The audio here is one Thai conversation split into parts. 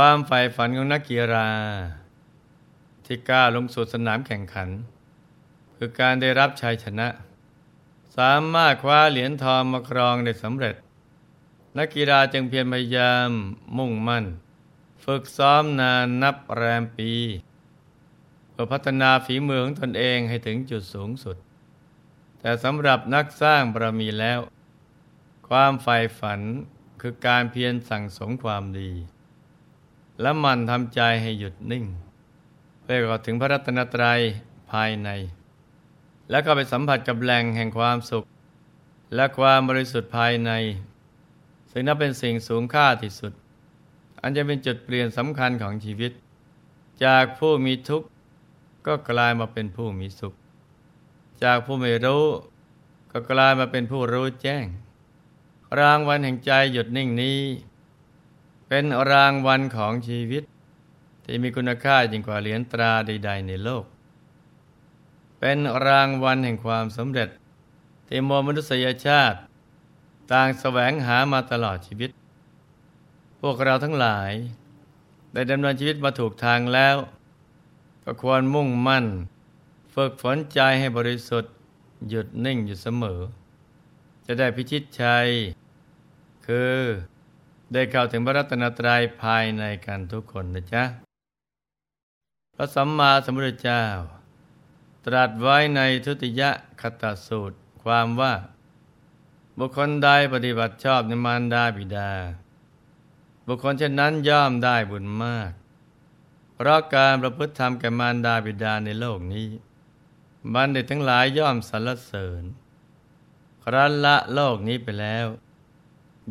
ความใฝ่ฝันของนักกีฬาที่กล้าลงสู่สนามแข่งขัน คือการได้รับชัยชนะ สามารถคว้าเหรียญทองมาครองได้สำเร็จ นักกีฬาจึงเพียรพยายามมุ่งมั่น ฝึกซ้อมนานนับแรมปี เพื่อพัฒนาฝีมือของตนเองให้ถึงจุดสูงสุด แต่สำหรับนักสร้างบารมีแล้ว ความใฝ่ฝันคือการเพียรสั่งสมความดี และมันทำใจให้หยุดนิ่งเพื่อเข้าถึงพระรัตนตรัยภายใน และก็ไปสัมผัสกับแหล่งแห่งความสุข และความบริสุทธิ์ภายใน ซึ่งนับเป็นสิ่งสูงค่าที่สุด อันจะเป็นจุดเปลี่ยนสำคัญของชีวิต จากผู้มีทุกข์ก็กลายมาเป็นผู้มีสุข จากผู้ไม่รู้ ก็กลายมาเป็นผู้รู้แจ้ง รางวัลแห่งใจหยุดนิ่งนี้ เป็นรางวัลของชีวิต ที่มีคุณค่ายิ่งกว่าเหรียญตราใด ๆ ในโลก เป็นรางวัลแห่งความสำเร็จ ที่มวลมนุษยชาติ ต่างแสวงหามาตลอดชีวิต พวกเราทั้งหลาย ได้ดำเนินชีวิตมาถูกทางแล้วก็ควรมุ่งมั่น ฝึกฝนใจให้บริสุทธิ์ หยุดนิ่งอยู่เสมอ จะได้พิชิตชัย คือ ได้เข้าถึงพระรัตนตรัยภายในกันทุกคนนะจ๊ะ พระสัมมาสัมพุทธเจ้า ตรัสไว้ในทุติยคตสูตร ความว่า บุคคลใดปฏิบัติชอบในมารดาบิดา บุคคลเช่นนั้นย่อมได้บุญมาก เพราะการประพฤติธรรมแก่มารดาบิดาในโลกนี้ บัณฑิตทั้งหลายย่อมสรรเสริญครั้นละโลกนี้ไปแล้ว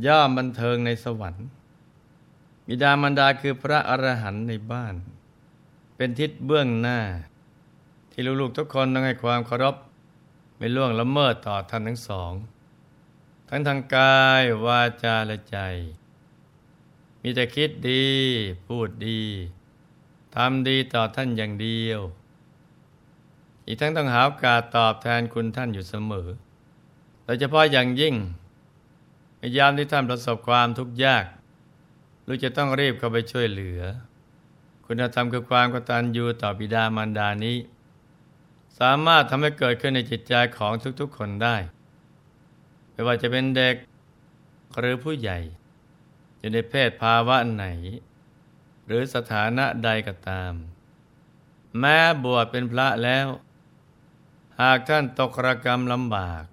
ย่อมบันเทิงในสวรรค์บิดามารดาคือพระอรหันต์ในบ้าน เป็นทิศเบื้องหน้า ที่ลูกๆทุกคนต้องให้ความเคารพไม่ล่วงละเมิดต่อท่านทั้งสอง ทั้งทางกายวาจาและใจ มีแต่คิดดี พูดดีทำดีต่อท่านอย่างเดียว อีกทั้งต้องหาโอกาสตอบแทนคุณท่านอยู่เสมอโดยเฉพาะอย่างยิ่ง ยายามที่ท่านประสบความทุกข์ยาก ลูกจะต้องรีบเข้าไปช่วยเหลือ คุณธรรมคือความกตัญญูต่อบิดามารดานี้ สามารถทำให้เกิดขึ้นในจิตใจของทุกๆคนได้ไม่ว่าจะเป็นเด็กหรือผู้ใหญ่ อยู่ในเพศภาวะไหน หรือสถานะใดก็ตาม แม้บวชเป็นพระแล้ว หากท่านตกระกรรมลำบาก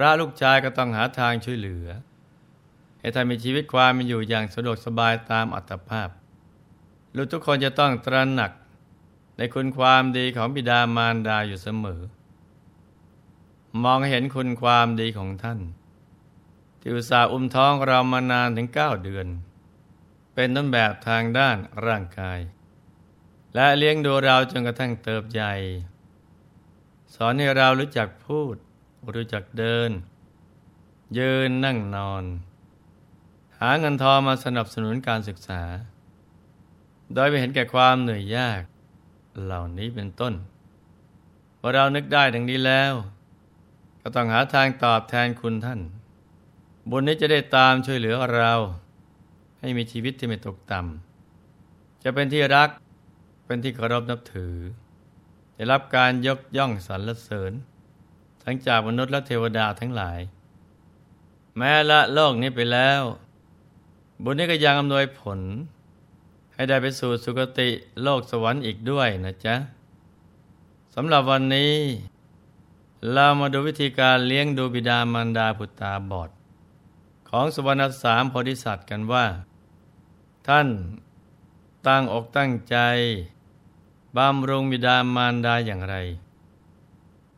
พระลูกชายก็ต้องหาทางช่วยเหลือ ให้ท่านมีชีวิตความมีอยู่อย่างสะดวกสบายตามอัตภาพ ลูกทุกคนจะต้องตระหนักในคุณความดีของบิดามารดาอยู่เสมอ มองเห็นคุณความดีของท่าน ที่อุตส่าห์อุ้มท้องเรามานานถึงเก้าเดือน เป็นต้นแบบทางด้านร่างกาย และเลี้ยงดูเราจนกระทั่งเติบใหญ่ สอนให้เรารู้จักพูด รู้จักเดิน ยืนนั่งนอน หาเงินทองมาสนับสนุนการศึกษา โดยไปเห็นแก่ความเหนื่อยยาก เหล่านี้เป็นต้นพอเรานึกได้ดังนี้แล้ว ก็ต้องหาทางตอบแทนคุณท่าน บุญนี้จะได้ตามช่วยเหลือเรา ให้มีชีวิตที่ไม่ตกต่ำจะเป็นที่รักเป็นที่เคารพนับถือ ได้รับการยกย่องสรรเสริญ ทั้งจากมนุษย์และเทวดาทั้งหลาย แม้ละโลกนี้ไปแล้ว บุญนี้ก็ยังอำนวยผล ให้ได้ไปสู่สุคติโลกสวรรค์อีกด้วยนะจ๊ะสำหรับวันนี้ เรามาดูวิธีการเลี้ยงดูบิดามารดาพุตตาบอด ของสุวรรณสามโพธิสัตว์กันว่า ท่านตั้งอกตั้งใจบำรุงบิดามารดาอย่างไร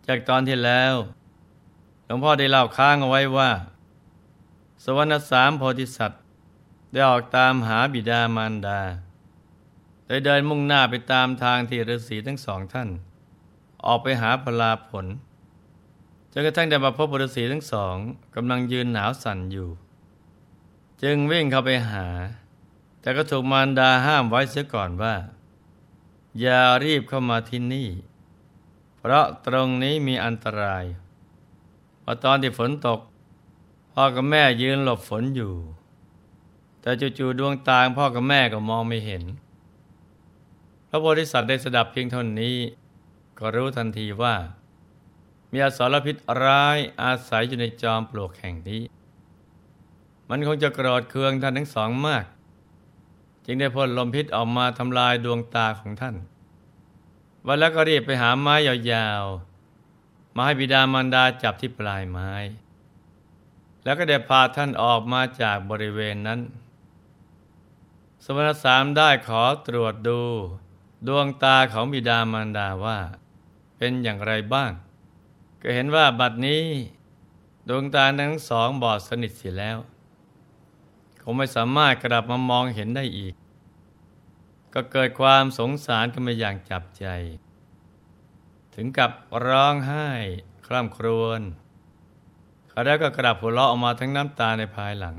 จากตอนที่แล้วหลวงพ่อได้เล่าค้างเอาไว้ว่า สวรรณสามโพธิสัตว์ ได้ออกตามหาบิดามารดาโดยเดินมุ่งหน้าไปตามทางที่ฤาษีทั้งสองท่าน ออกไปหาพลาผลจนกระทั่งได้มาพบฤาษีทั้งสองกำลังยืนหนาวสั่นอยู่ จึงวิ่งเข้าไปหา แต่ก็ถูกมารดาห้ามไว้เสียก่อนว่า อย่ารีบเข้ามาที่นี่ เพราะตรงนี้มีอันตรายพอตอนที่ฝนตก พ่อกับแม่ยืนหลบฝนอยู่ แต่จู่ๆดวงตาพ่อกับแม่ก็มองไม่เห็น พระโพธิสัตว์ได้สดับเพียงเท่านี้ ก็รู้ทันทีว่า มีอสรพิษร้ายอาศัยอยู่ในจอมปลวกแห่งนี้ มันคงจะโกรธเคืองท่านทั้งสองมาก จึงได้พ่นลมพิษออกมาทำลายดวงตาของท่าน วันแล้วก็รีบไปหาไม้ยาวๆ มาให้บิดามารดาจับที่ปลายไม้ แล้วก็ได้พาท่านออกมาจากบริเวณนั้น สมณสามได้ขอตรวจดู ดวงตาของบิดามารดาว่า เป็นอย่างไรบ้าง ก็เห็นว่าบัดนี้ ดวงตาทั้งสองบอดสนิทเสียแล้ว คงไม่สามารถกลับมามองเห็นได้อีก ก็เกิดความสงสารกันมาอย่างจับใจ ถึงกับร้องไห้คร่ำครวญเขาได้ก็กลับหัวเราะออกมาทั้งน้ำตาในภายหลัง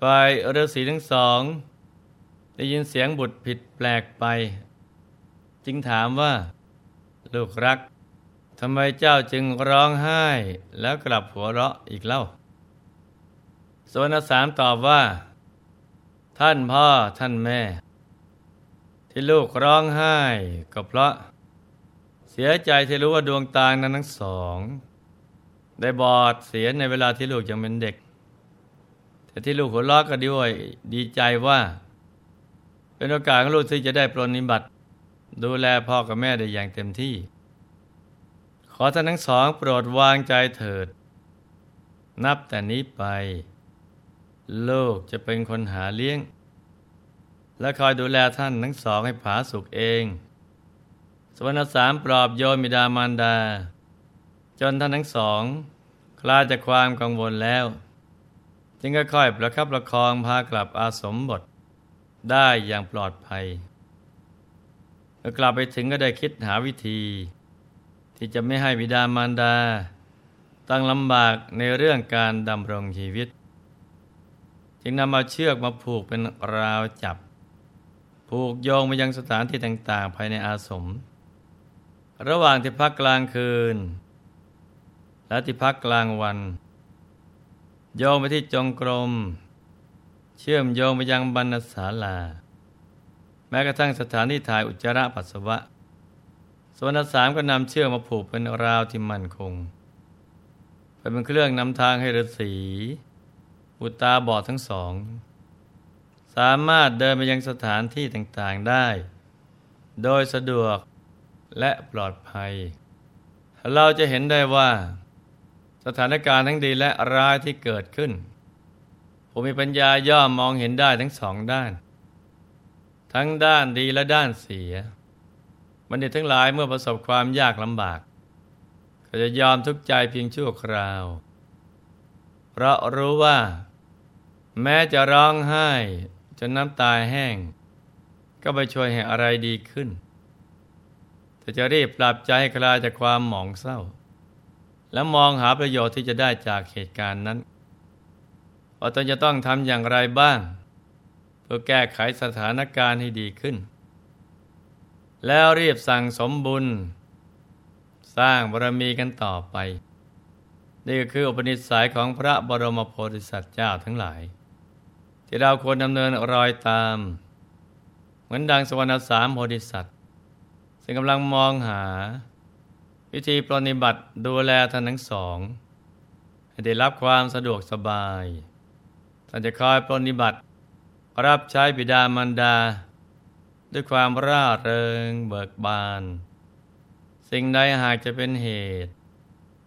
ฝ่ายฤาษีทั้งสอง ได้ยินเสียงบุตรผิดแปลกไป จึงถามว่า ลูกรักทำไมเจ้าจึงร้องไห้แล้วกลับหัวเราะอีกเล่าส่วนสามตอบว่า ท่านพ่อท่านแม่ ที่ลูกร้องไห้ก็เพราะ เสียใจที่รู้ว่าดวงตานั้นทั้งสอง ได้บอดเสียในเวลาที่ลูกยังเป็นเด็ก แต่ที่ลูกหัวเราะก็ด้วยดีใจว่า เป็นโอกาสของลูกที่จะได้ปรนนิบัติ ดูแลพ่อกับแม่ได้อย่างเต็มที่ ขอท่านทั้งสองโปรดวางใจเถิด นับแต่นี้ไป ลูกจะเป็นคนหาเลี้ยง และคอยดูแลท่านทั้งสองให้ผาสุกเอง สวรรณสามปลอบโยนมิดามารดา จนท่านทั้งสอง คลาจากความกังวลแล้ว จึงค่อยๆประคับประคองพากลับอาสมบท ได้อย่างปลอดภัยเมื่อกลับไปถึงก็ได้คิดหาวิธี ที่จะไม่ให้บิดามารดาตั้งลำบากในเรื่องการดำรงชีวิต จึงนำมาเชือกมาผูกเป็นราวจับ ผูกโยงไปยังสถานที่ต่าง ๆ ภายในอาสม ระหว่างที่พักกลางคืน และที่พักกลางวัน โยงไปที่จงกรม เชื่อมโยงไปยังบรรณศาลา แม้กระทั่งสถานที่ถ่ายอุจจาระปัสสาวะส่วนสามก็นำเชือกมาผูกเป็นราวที่มั่นคงเป็นเครื่องนำทางให้ฤาษี อุตาบอดทั้งสอง สามารถเดินไปยังสถานที่ต่างๆได้ โดยสะดวกและปลอดภัย เราจะเห็นได้ว่า สถานการณ์ทั้งดีและร้ายที่เกิดขึ้นผมมีปัญญาย่อมมองเห็นได้ทั้งสองด้าน ทั้งด้านดีและด้านเสียบัณฑิตทั้งหลายเมื่อประสบความยากลำบาก ก็จะยอมทุกข์ใจเพียงชั่วคราว เพราะรู้ว่า แม้จะร้องไห้ จนน้ำตาแห้ง ก็ไปช่วยให้อะไรดีขึ้น แต่จะรีบปรับใจให้คลายจากความหมองเศร้า และมองหาประโยชน์ที่จะได้จากเหตุการณ์นั้นว่าตนจะต้องทำอย่างไรบ้าง เพื่อแก้ไขสถานการณ์ให้ดีขึ้น แล้วรีบสั่งสมบุญ สร้างบารมีกันต่อไป นี่ก็คืออุปนิสัยของพระบรมโพธิสัตว์เจ้าทั้งหลาย ที่เราควรดำเนินรอยตาม เหมือนดังสวรรณสามโพธิสัตว์ซึ่งกำลังมองหา วิธีปรนิบัติดูแลท่านทั้งสอง ให้ได้รับความสะดวกสบายท่านจะคอยปรนิบัติ รับใช้บิดามารดา ด้วยความร่าเริงเบิกบาน สิ่งใดหากจะเป็นเหตุ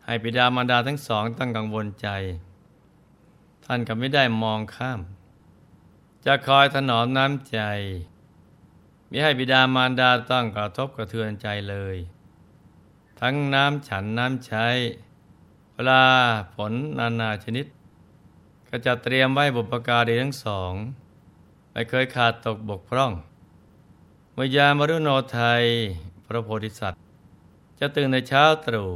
ให้บิดามารดาทั้งสองต้องกังวลใจ ท่านก็ไม่ได้มองข้าม จะคอยถนอมน้ำใจไม่ให้บิดามารดาต้องกระทบกระเทือนใจเลย ทั้งน้ำฉันน้ำใช้ปลาผลนานาชนิด ก็จะเตรียมไว้บุปการีทั้งสอง ไม่เคยขาดตกบกพร่อง เมื่อยามรุโนไทย พระโพธิสัตว์ จะตื่นในเช้าตรู่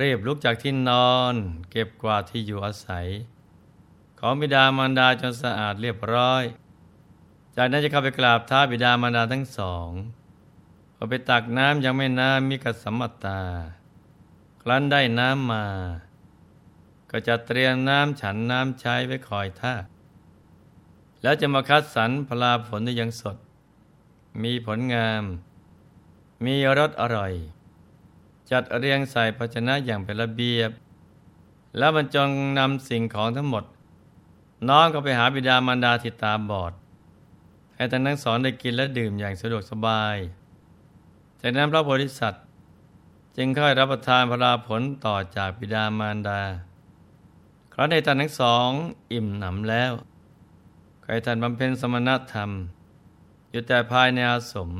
รีบลุกจากที่นอน เก็บกวาดที่อยู่อาศัย ของบิดามารดาจนสะอาดเรียบร้อย จากนั้นจะเข้าไปกราบท้าบิดามารดาทั้งสองพอไปตักน้ำยังไม่น้ำมีกสัมมตา ครั้นได้น้ำมา ก็จะเตรียมน้ำฉันน้ำใช้ไว้คอยท่าแล้วจะมาคัดสรรพลาผลที่ยังสด มีผลงาม มีรสอร่อย จัดเรียงใส่ภาชนะอย่างเป็นระเบียบ แล้วบรรจงนำสิ่งของทั้งหมด น้องก็ไปหาบิดามารดาที่ตาบอด ให้ท่านทั้งสองได้กินและดื่มอย่างสะดวกสบาย จากนั้นพระโพธิสัตว์ จึงค่อยรับประทานพลาผลต่อจากบิดามารดา ครั้นในท่านทั้งสองอิ่มหนำแล้วใครท่านบำเพ็ญสมณธรรม อยู่แต่ภายในอาสม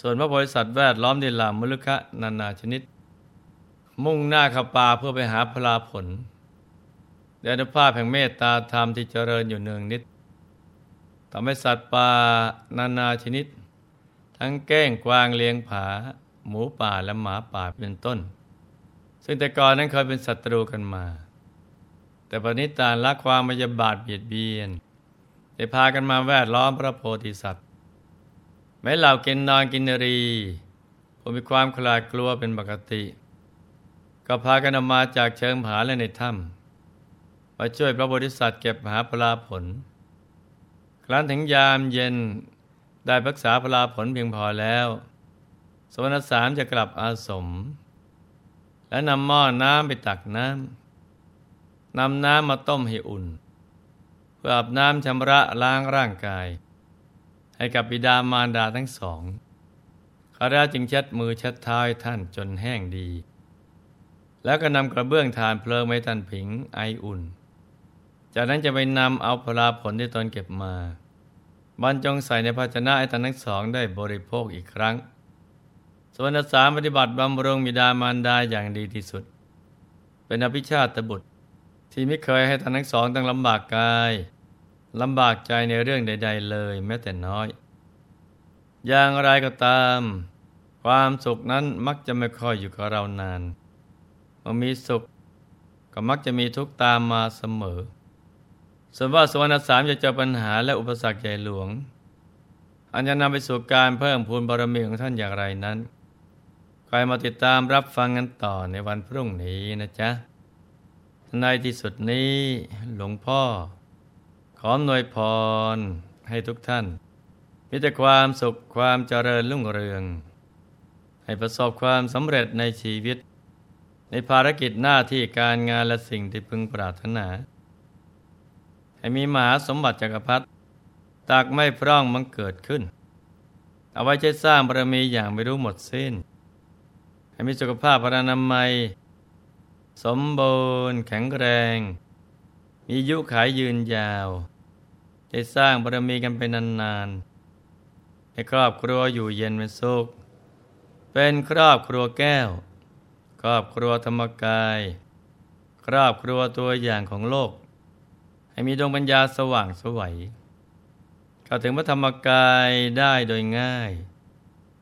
ส่วนพระโพธิสัตว์แวดล้อมด้วยลามมลุคะนานาชนิด มุ่งหน้าเข้าป่าเพื่อไปหาพลาผล เดชภาพแห่งเมตตาธรรมที่เจริญอยู่เนืองนิดทำให้สัตว์ป่านานาชนิด ทั้งแก้งกวางเลี้ยงผา หมูป่าและหมาป่าเป็นต้น ซึ่งแต่ก่อนนั้นเคยเป็นศัตรูกันมา แต่ปณิตานละความมายาบาดเบียดเบียนได้พากันมาแวดล้อมพระโพธิสัตว์แม้เหล่ากินนอนกินนรีผู้มีความขลาดกลัวเป็นปกติ ก็พากันออกมาจากเชิงผาและในถ้ำ มาช่วยพระโพธิสัตว์เก็บหาพลาผล ครั้นถึงยามเย็นได้รักษาพลาผลเพียงพอแล้วสวรรค์สามจะกลับอาสม และนำหม้อน้ำไปตักน้ำนำน้ำมาต้มให้อุ่นเพื่ออาบน้ำชำระล้างร่างกาย ให้กับบิดามารดาทั้งสองข้าราจึงเช็ดมือเช็ดเท้าให้ท่านจนแห้งดี แล้วก็นำกระเบื้องฐานเพลิงไว้ท่านผิงไออุ่น จากนั้นจะไปนำเอาพลาผลที่ตนเก็บมาบรรจงใส่ในภาชนะให้ท่านทั้งสองได้บริโภคอีกครั้ง ส่วนสามปฏิบัติบำรุงบิดามารดาอย่างดีที่สุด เป็นอภิชาติบุตร ที่ไม่เคยให้ท่านทั้งสองต้องลำบากกายลำบากใจในเรื่องใด ๆ เลยแม้แต่น้อย อย่างไรก็ตาม ความสุขนั้นมักจะไม่ค่อยอยู่กับเรานานเมื่อมีสุขก็มักจะมีทุกข์ตามมาเสมอ ส่วนว่าสวรรค์สามจะเจอปัญหาและอุปสรรคใหญ่หลวง อันจะนำไปสู่การเพิ่มพูนบารมีของท่านอย่างไรนั้นคอยมาติดตามรับฟังกันต่อในวันพรุ่งนี้นะจ๊ะ ในที่สุดนี้หลวงพ่อ ขอหน่วยพรให้ทุกท่าน มีแต่ความสุขความเจริญรุ่งเรือง ให้ประสบความสำเร็จในชีวิต ในภารกิจหน้าที่การงานและสิ่งที่พึงปรารถนา ให้มีมหาสมบัติจักรพรรดิตากไม่พร่องมันเกิดขึ้น เอาไว้ใช้สร้างบารมีอย่างไม่รู้หมดสิ้น ให้มีสุขภาพพรรณนามัย สมบูรณ์แข็งแรง มียุขายยืนยาวจะสร้างบารมีกันไปนานๆ ให้ครอบครัวอยู่เย็นเป็นสุข เป็นครอบครัวแก้ว ครอบครัวธรรมกาย ครอบครัวตัวอย่างของโลก ให้มีดวงปัญญาสว่างสวัยเข้าถึงพระธรรมกายได้โดยง่าย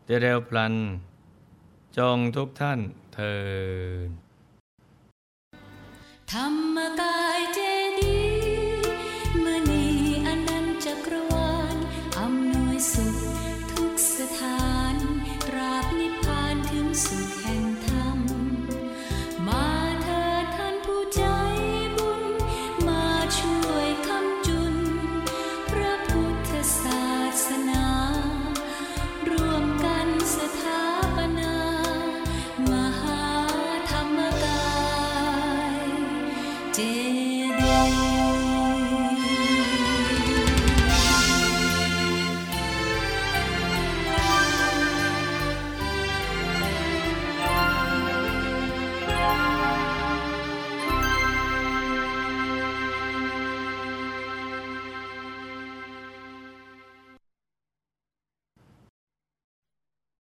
ได้เร็วพลัน จงทุกท่านเทินธรรมกาย